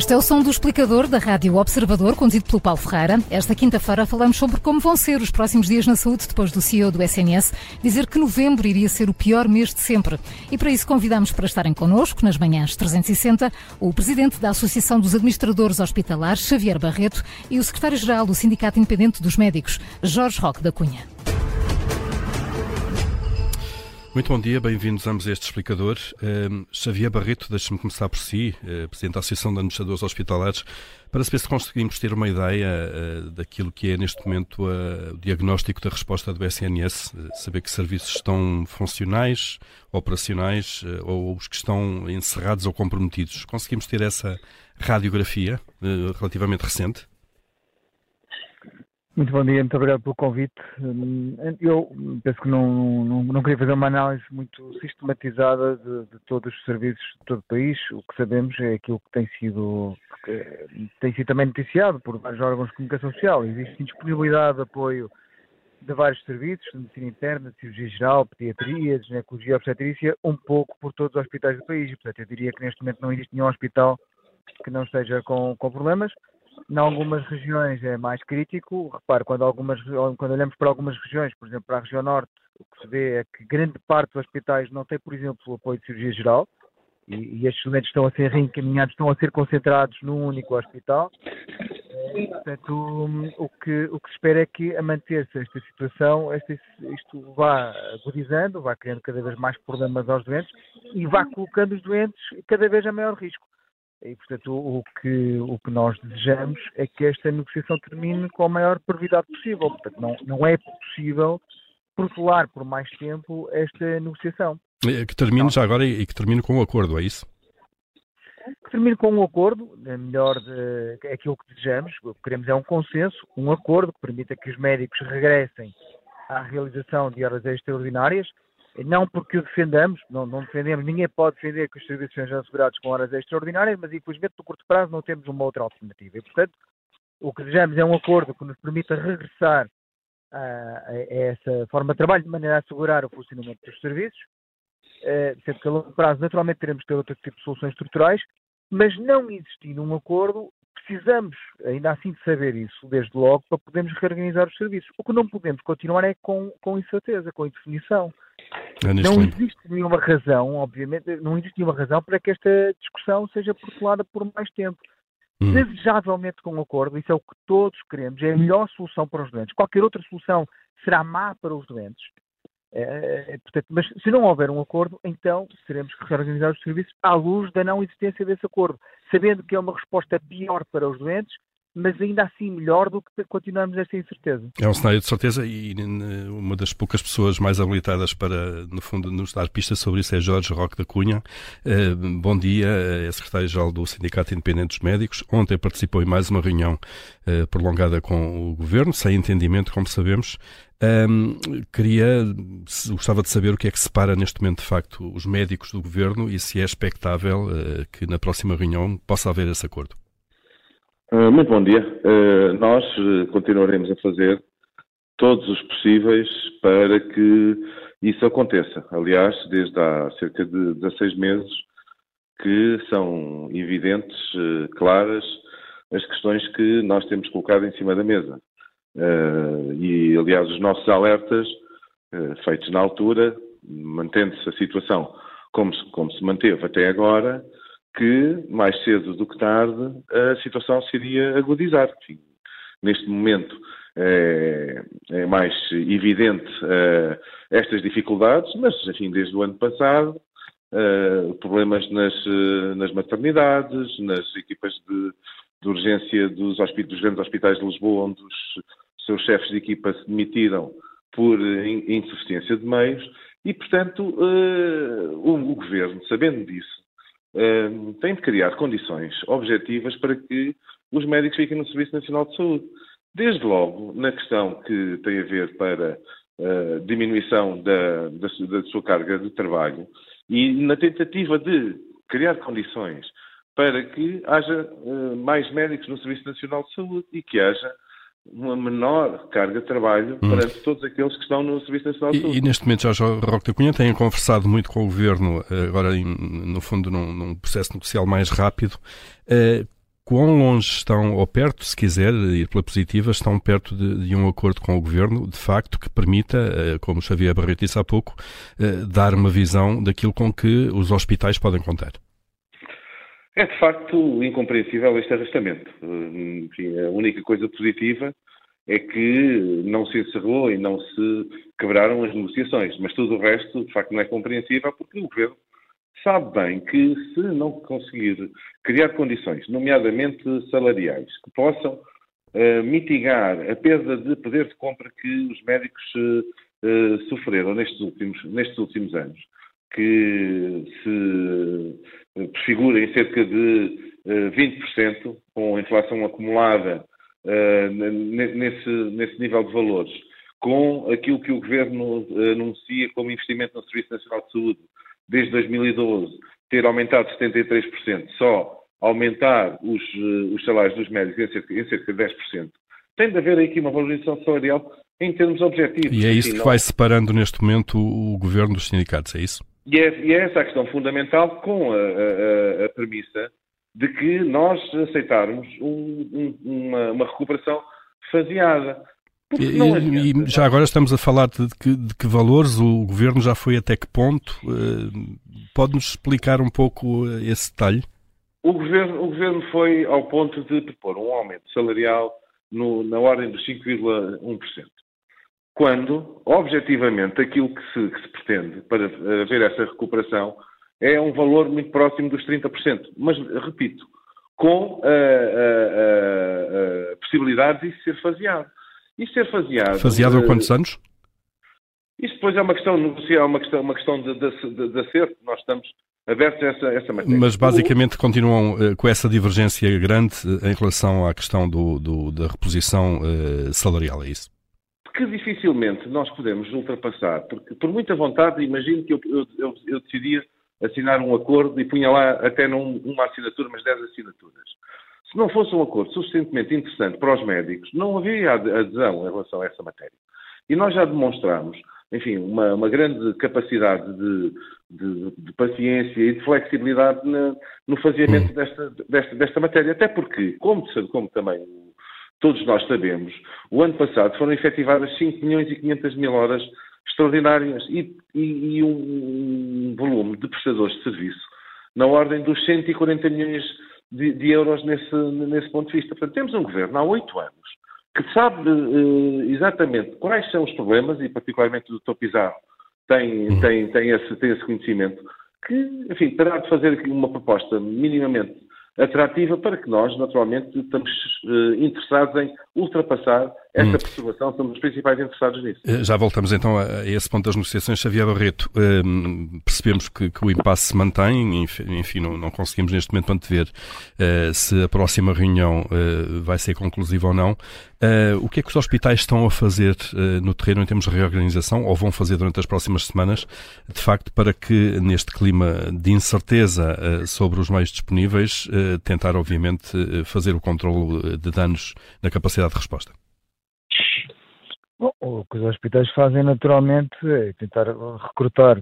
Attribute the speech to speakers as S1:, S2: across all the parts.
S1: Este é o som do explicador da Rádio Observador, conduzido pelo Paulo Ferreira. Esta quinta-feira falamos sobre como vão ser os próximos dias na saúde, depois do CEO do SNS dizer que novembro iria ser o pior mês de sempre. E para isso convidamos para estarem connosco, nas manhãs 360, o presidente da Associação dos Administradores Hospitalares, Xavier Barreto, e o secretário-geral do Sindicato Independente dos Médicos, Jorge Roque da Cunha.
S2: Muito bom dia, bem-vindos ambos a este explicador. Uh, Xavier Barreto, deixe-me começar por si, uh, Presidente da Associação de Administradores Hospitalares, para saber se conseguimos ter uma ideia uh, daquilo que é neste momento o diagnóstico da resposta do SNS, saber que serviços estão funcionais, operacionais ou os que estão encerrados ou comprometidos. Conseguimos ter essa radiografia relativamente recente?
S3: Muito bom dia, muito obrigado pelo convite. Hum, eu penso que não, não, não queria fazer uma análise muito sistematizada de, de, todos os serviços de todo o país. O que sabemos é aquilo que tem sido, que tem sido também noticiado por vários órgãos de comunicação social. Existe disponibilidade de apoio de vários serviços, de medicina interna, de cirurgia geral, pediatria, de ginecologia obstetrícia, um pouco por todos os hospitais do país. Portanto, eu diria que neste momento não existe nenhum hospital que não esteja com, com problemas. Em algumas regiões é mais crítico. Repare, quando, algumas, quando olhamos para algumas regiões, por exemplo, para a região norte, o que se vê é que grande parte dos hospitais não tem, por exemplo, o apoio de cirurgia geral e, e estes doentes estão a ser reencaminhados, estão a ser concentrados num único hospital. E, portanto, o que, o que se espera é que, a manter-se esta situação, isto vá agudizando, vá criando cada vez mais problemas aos doentes e vá colocando os doentes cada vez a maior risco. E, portanto, o que, o que nós desejamos é que esta negociação termine com a maior brevidade possível. Portanto, não, não é possível protelar por mais tempo esta negociação.
S2: Que termine já agora e que termine com um acordo, é isso?
S3: Que termine com um acordo, é melhor de, é aquilo que desejamos, o que queremos é um consenso, um acordo que permita que os médicos regressem à realização de horas extraordinárias, não porque o defendamos, não, não, defendemos, ninguém pode defender que os serviços sejam assegurados com horas extraordinárias, mas infelizmente no curto prazo não temos uma outra alternativa. E, portanto, o que desejamos é um acordo que nos permita regressar a, a essa forma de trabalho de maneira a assegurar o funcionamento dos serviços, uh, sendo que a longo prazo naturalmente teremos que ter outro tipo de soluções estruturais, mas não existindo um acordo, precisamos ainda assim de saber isso, desde logo, para podermos reorganizar os serviços. O que não podemos continuar é com, com incerteza, com indefinição. É não existe nenhuma razão, obviamente, não existe nenhuma razão para que esta discussão seja protelada por mais tempo. Hum. Desejavelmente com um acordo, isso é o que todos queremos, é a melhor solução para os doentes. Qualquer outra solução será má para os doentes. É, é, portanto, mas se não houver um acordo, então teremos que reorganizar os serviços à luz da não existência desse acordo, sabendo que é uma resposta pior para os doentes mas ainda assim melhor do que continuarmos esta incerteza.
S2: É um cenário de certeza e uma das poucas pessoas mais habilitadas para, no fundo, nos dar pistas sobre isso é Jorge Roque da Cunha. Uh, bom dia, é secretário-geral do Sindicato Independente dos Médicos. Ontem participou em mais uma reunião uh, prolongada com o Governo, sem entendimento, como sabemos. Um, queria, gostava de saber o que é que separa neste momento, de facto, os médicos do Governo e se é expectável que na próxima reunião possa haver esse acordo.
S4: Uh, muito bom dia. Uh, nós uh, continuaremos a fazer todos os possíveis para que isso aconteça. Aliás, desde há cerca de 16 meses que são evidentes, claras, as questões que nós temos colocado em cima da mesa. e, aliás, os nossos alertas, feitos na altura, mantendo-se a situação como se, como se manteve até agora, que, mais cedo do que tarde, a situação se iria agudizar. Enfim, neste momento é, é mais evidente uh, estas dificuldades, mas, enfim, desde o ano passado, uh, problemas nas, nas maternidades, nas equipas de, de urgência dos, dos, grandes hospitais de Lisboa, onde os seus chefes de equipa se demitiram por insuficiência de meios, e, portanto, o, o Governo, sabendo disso, uh, tem de criar condições objetivas para que os médicos fiquem no Serviço Nacional de Saúde. Desde logo, na questão que tem a ver para a uh, diminuição da, da, da, sua carga de trabalho e na tentativa de criar condições para que haja uh, mais médicos no Serviço Nacional de Saúde e que haja uma menor carga de trabalho hum. para todos aqueles que estão no Serviço Nacional de Saúde.
S2: E, e neste momento, Jorge Roque da Cunha tem conversado muito com o Governo, eh, agora em, no fundo num, num, processo negocial mais rápido. Uh, quão longe estão, ou perto, se quiser ir pela positiva, estão perto de, de um acordo com o Governo, de facto, que permita, uh, como Xavier Barreto disse há pouco, uh, dar uma visão daquilo com que os hospitais podem contar?
S4: É de facto incompreensível este arrastamento. Enfim, a única coisa positiva é que não se encerrou e não se quebraram as negociações, mas tudo o resto, de facto, não é compreensível porque o Governo sabe bem que se não conseguir criar condições, nomeadamente salariais, que possam uh, mitigar a perda de poder de compra que os médicos uh, sofreram nestes últimos, nestes últimos anos, que se prefigura em cerca de 20% com a inflação acumulada nesse, nesse nível de valores, com aquilo que o Governo anuncia como investimento no Serviço Nacional de Saúde, desde 2012, ter aumentado 73%, só aumentar os, eh, os salários dos médicos em cerca, em cerca de 10%, tem de haver aqui uma valorização salarial em termos objetivos.
S2: E é isso que vai separando neste momento o governo dos sindicatos, é isso?
S4: E é, e é essa a questão fundamental com a, a, a, premissa de que nós aceitarmos um, um, uma, uma recuperação faseada.
S2: E, e, já agora estamos a falar de que, de que, valores o governo já foi até que ponto? Uh, Pode-nos explicar um pouco eh, esse detalhe?
S4: O governo, o governo foi ao ponto de propor um aumento salarial no, na ordem dos 5,1%. Quando, objetivamente, aquilo que se, que se pretende para haver essa recuperação é um valor muito próximo dos 30%. Mas, repito, com a, a, a, a possibilidade de ser faseado. E ser faseado.
S2: Faseado há quantos anos?
S4: Isso depois é uma questão de negociar, uma questão, uma questão de, de, de, acerto. Nós estamos abertos a essa, essa matéria.
S2: Mas basicamente continuam uh, com essa divergência grande uh, em relação à questão do, do, da reposição uh, salarial, é isso?
S4: Que dificilmente nós podemos ultrapassar, porque por muita vontade, imagino que eu, eu, eu decidia assinar um acordo e punha lá até não uma assinatura, mas 10 assinaturas. Se não fosse um acordo suficientemente interessante para os médicos, não havia adesão em relação a essa matéria. E nós já demonstramos, enfim, uma, uma grande capacidade de, de, de, paciência e de flexibilidade na, no faziamento desta, desta, desta, matéria. Até porque, como, como também todos nós sabemos, o ano passado foram efetivadas 5 milhões e 500 mil horas extraordinárias e, e, e um, um volume de prestadores de serviço na ordem dos 140 milhões de, de euros nesse, nesse ponto de vista. Portanto, temos um governo há oito anos que sabe uh, exatamente quais são os problemas, e particularmente o Dr. Pizarro tem, uhum. tem, tem, esse, tem esse conhecimento, que, enfim, terá de fazer aqui uma proposta minimamente atrativa para que nós, naturalmente, estamos uh, interessados em ultrapassar essa hum. perturbação, somos os principais interessados nisso.
S2: Eh, já voltamos então a, esse ponto das negociações. Xavier Barreto, uh, percebemos que, que, o impasse se mantém, enfim, não, não conseguimos neste momento antever uh, se a próxima reunião vai ser conclusiva ou não. o que é que os hospitais estão a fazer no terreno em termos de reorganização, ou vão fazer durante as próximas semanas, de facto, para que neste clima de incerteza sobre os meios disponíveis, tentar, obviamente, fazer o controle de danos na capacidade de resposta?
S3: Bom, o que os hospitais fazem naturalmente é tentar recrutar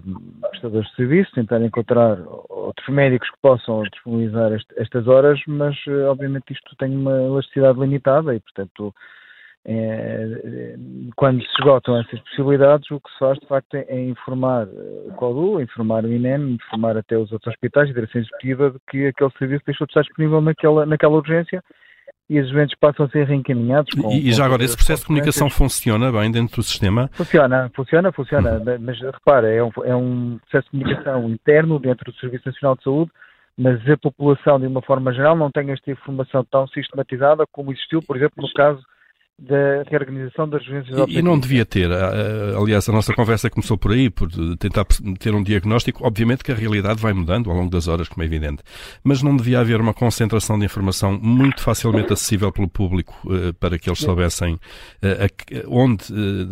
S3: prestadores de serviço, tentar encontrar outros médicos que possam disponibilizar este, estas horas, mas eh, obviamente isto tem uma elasticidade limitada e, portanto, é, quando se esgotam essas possibilidades, o que se faz de facto é, é informar eh, o CODU, informar o INEM, informar até os outros hospitais e direção executiva de que aquele serviço deixou de estar disponível naquela, naquela urgência e os eventos passam a ser reencaminhados.
S2: Com, e, e já agora, esse processo de comunicação funciona bem dentro do sistema?
S3: Funciona, funciona, funciona. Uhum. Mas repara, é um, é um processo de comunicação interno dentro do Serviço Nacional de Saúde, mas a população, de uma forma geral, não tem esta informação tão sistematizada como existiu, por exemplo, no caso da reorganização das urgências
S2: E, e não devia ter, aliás, a nossa conversa começou por aí, por tentar ter um diagnóstico. Obviamente que a realidade vai mudando ao longo das horas, como é evidente, mas não devia haver uma concentração de informação muito facilmente acessível pelo público eh, para que eles soubessem onde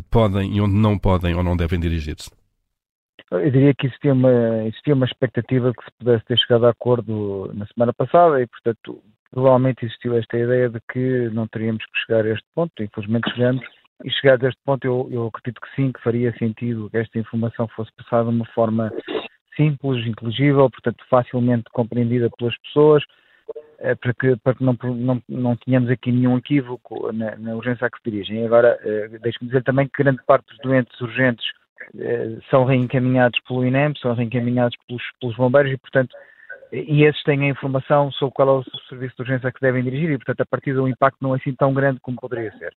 S2: podem e onde não podem ou não devem dirigir-se.
S3: Eu diria que existia uma, existia uma expectativa que se pudesse ter chegado a acordo na semana passada e, portanto, provavelmente existiu esta ideia de que não teríamos que chegar a este ponto, infelizmente chegamos, e chegado a este ponto eu, eu acredito que sim, que faria sentido que esta informação fosse passada de uma forma simples, inteligível, portanto facilmente compreendida pelas pessoas, eh, para que, para que não, não, não tenhamos aqui nenhum equívoco na, na urgência a que se dirigem. Agora, eh, deixe-me dizer também que grande parte dos doentes urgentes eh, são reencaminhados pelo INEM, são reencaminhados pelos, pelos bombeiros e, portanto, e esses têm a informação sobre qual é o serviço de urgência que devem dirigir e, portanto, a partir do impacto não é assim tão grande como poderia ser.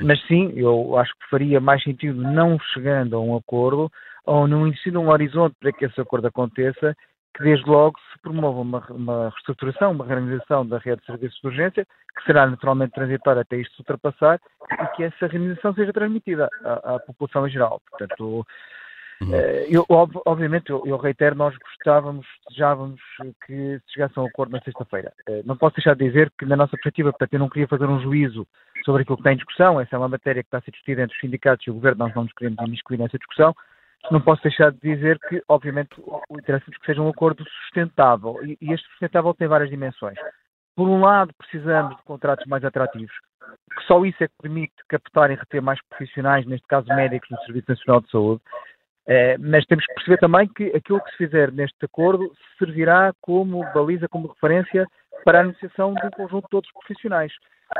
S3: Mas sim, eu acho que faria mais sentido não chegando a um acordo ou não existindo um horizonte para que esse acordo aconteça, que desde logo se promova uma, uma reestruturação, uma reorganização da rede de serviços de urgência, que será naturalmente transitória até isto se ultrapassar e que essa reorganização seja transmitida à, à população em geral. Portanto, Uhum. Eh, eu, obviamente, eu, eu, reitero, nós gostávamos, desejávamos que se chegasse a um acordo na sexta-feira. Eh, não posso deixar de dizer que, na nossa perspectiva, portanto, eu não queria fazer um juízo sobre aquilo que está em discussão, essa é uma matéria que está a ser discutida entre os sindicatos e o governo, nós não nos queremos imiscuir nessa discussão. Não posso deixar de dizer que, obviamente, o interesse é que seja um acordo sustentável, e, e este sustentável tem várias dimensões. Por um lado, precisamos de contratos mais atrativos, que só isso é que permite captar e reter mais profissionais, neste caso médicos, no Serviço Nacional de Saúde. Eh, mas temos que perceber também que aquilo que se fizer neste acordo servirá como baliza, como referência para a negociação de um conjunto de todos os profissionais.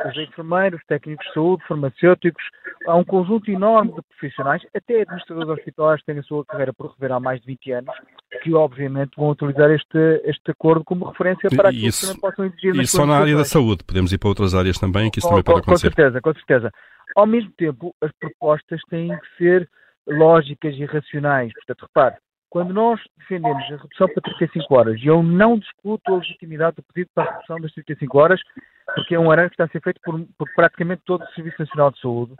S3: Os enfermeiros, técnicos de saúde, farmacêuticos, há um conjunto enorme de profissionais, até administradores hospitalares que têm a sua carreira por rever há mais de 20 anos, que obviamente vão utilizar este, este acordo como referência para aquilo isso, que também possam exigir.
S2: E só na área da saúde, podemos ir para outras áreas também, que isso com, também pode acontecer.
S3: Com certeza, com certeza. Ao mesmo tempo, as propostas têm que ser lógicas e racionais. Portanto, repare, quando nós defendemos a redução para 35 horas, e eu não discuto a legitimidade do pedido para a redução das 35 horas, porque é um arranjo que está a ser feito por, por praticamente todo o Serviço Nacional de Saúde,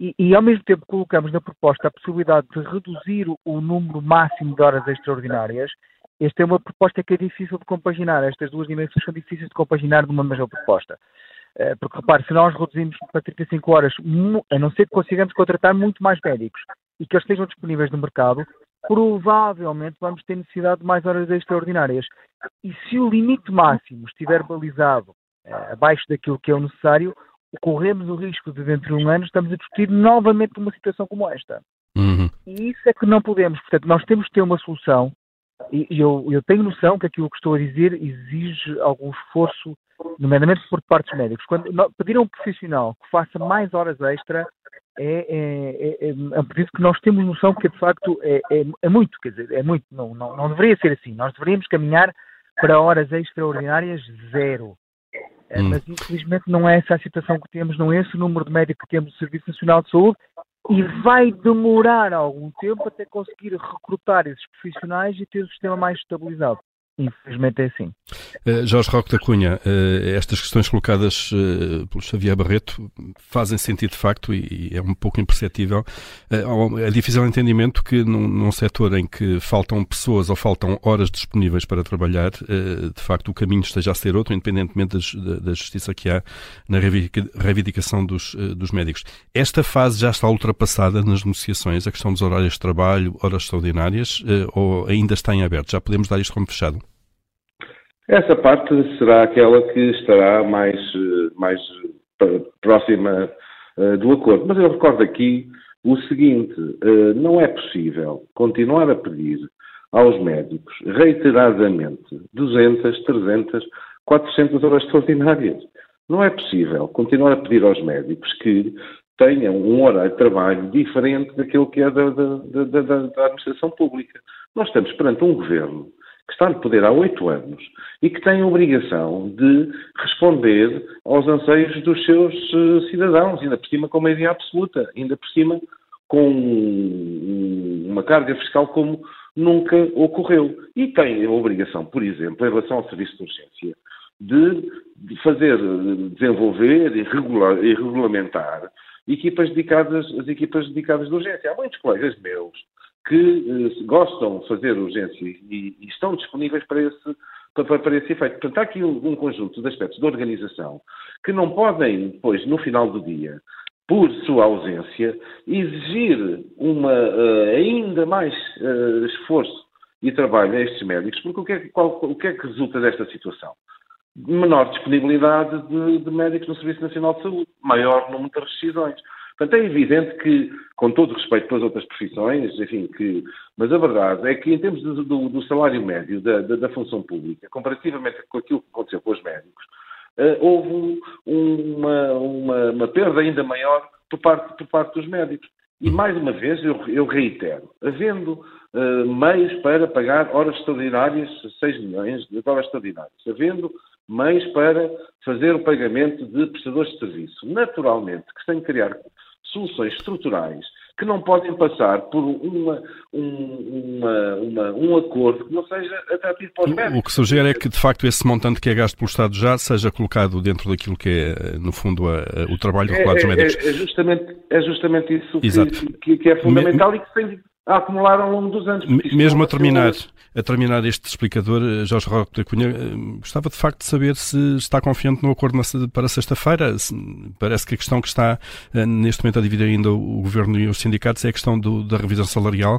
S3: e, e, ao mesmo tempo colocamos na proposta a possibilidade de reduzir o, o número máximo de horas extraordinárias, esta é uma proposta que é difícil de compaginar. Estas duas dimensões são difíceis de compaginar numa mesma proposta. Eh, porque, repare, se nós reduzimos para 35 horas, a não ser que consigamos contratar muito mais médicos e que eles estejam disponíveis no mercado, provavelmente vamos ter necessidade de mais horas extraordinárias. E se o limite máximo estiver balizado eh, abaixo daquilo que é o necessário, corremos o risco de, dentro de um ano, estamos a discutir novamente uma situação como esta. Uhum. E isso é que não podemos. Portanto, nós temos que ter uma solução e eu, eu tenho noção que aquilo que estou a dizer exige algum esforço, nomeadamente por parte dos médicos. Quando pedir a um profissional que faça mais horas extra, é, é, é, é um pedido que nós temos noção que de facto é, é, é, muito, quer dizer, é muito, não, não, não deveria ser assim. Nós deveríamos caminhar para horas extraordinárias zero. É, hum. Mas infelizmente não é essa a situação que temos, não é esse o número de médicos que temos no Serviço Nacional de Saúde e vai demorar algum tempo até conseguir recrutar esses profissionais e ter o sistema mais estabilizado. Infelizmente é assim.
S2: Uh, Jorge Roque da Cunha, uh, estas questões colocadas uh, pelo Xavier Barreto fazem sentido de facto e, é um pouco imperceptível. é difícil entendimento que num, setor em que faltam pessoas ou faltam horas disponíveis para trabalhar, de facto o caminho esteja a ser outro, independentemente da, justiça que há na reivindicação dos, dos médicos. Esta fase já está ultrapassada nas negociações, a questão dos horários de trabalho, horas extraordinárias, ou ainda está em aberto? Já podemos dar isto como fechado?
S4: Essa parte será aquela que estará mais, eh, mais eh, próxima uh, do acordo. Mas eu recordo aqui o seguinte: não é possível continuar a pedir aos médicos reiteradamente 200, 300, 400 horas extraordinárias. Não é possível continuar a pedir aos médicos que tenham um horário de trabalho diferente daquilo que é da, da, da, da administração pública. Nós estamos perante um governo que está no poder há oito anos e que tem a obrigação de responder aos anseios dos seus uh, cidadãos, ainda por cima com maioria absoluta, ainda por cima com uma carga fiscal como nunca ocorreu. E tem a obrigação, por exemplo, em relação ao serviço de urgência, de fazer, desenvolver e, regular, e regulamentar equipas dedicadas, as equipas dedicadas de urgência. Há muitos colegas meus que eh, gostam de fazer urgência e, e, estão disponíveis para esse, para, para esse efeito. Portanto, há aqui um, um, conjunto de aspectos de organização que não podem, depois, no final do dia, por sua ausência, exigir uma, uh, ainda mais uh, esforço e trabalho a estes médicos, porque o que, é, qual, o que é que resulta desta situação? Menor disponibilidade de, de médicos no Serviço Nacional de Saúde, maior número de rescisões. Portanto, é evidente que, com todo respeito pelas outras profissões, enfim, que, mas a verdade é que, em termos do, do, do salário médio da, da, da, função pública, comparativamente com aquilo que aconteceu com os médicos, uh, houve uma, uma, uma, perda ainda maior por parte, por parte dos médicos. E, mais uma vez, eu, eu reitero, havendo uh, meios para pagar horas extraordinárias, 6 milhões de horas extraordinárias, havendo meios para fazer o pagamento de prestadores de serviço, naturalmente que se tem que criar soluções estruturais que não podem passar por uma, um, uma, uma, um acordo que não seja atrativo para os médicos.
S2: O que sugere é que, de facto, esse montante que é gasto pelo Estado já seja colocado dentro daquilo que é, no fundo, a, a, o trabalho regular dos
S4: é,
S2: médicos.
S4: É, é, justamente, é justamente isso que, que, que, é fundamental Me... e que tem a acumular ao longo dos anos.
S2: Mesmo a terminar, a terminar este explicador, eh, Jorge Roque da Cunha, eh, gostava de facto de saber se está confiante no acordo para sexta-feira. Parece que a questão que está eh, neste momento a dividir ainda o governo e os sindicatos é a questão do, da revisão salarial.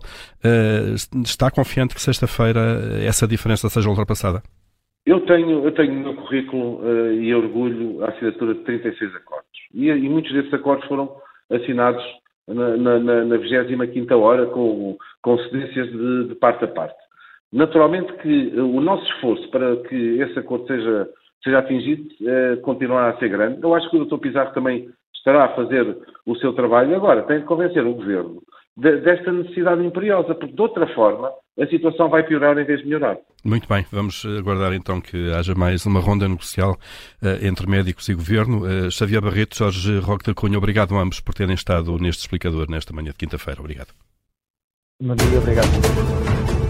S2: Está confiante que sexta-feira essa diferença seja ultrapassada?
S4: Eu tenho, eu tenho no meu currículo e orgulho a assinatura de 36 acordos. E, e muitos desses acordos foram assinados na, na, na 25 hora, com, com cedências de, de, parte a parte. Naturalmente que o nosso esforço para que esse acordo seja, seja atingido eh, continuará a ser grande. Eu acho que o Dr. Pizarro também estará a fazer o seu trabalho. Agora, tem que convencer o Governo de, desta necessidade imperiosa, porque de outra forma a situação vai piorar em vez de melhorar.
S2: Muito bem, vamos aguardar então que haja mais uma ronda negocial uh, entre médicos e governo. Uh, Xavier Barreto, Jorge Roque da Cunha, obrigado a ambos por terem estado neste explicador nesta manhã de quinta-feira. Obrigado.
S3: Bom dia, obrigado.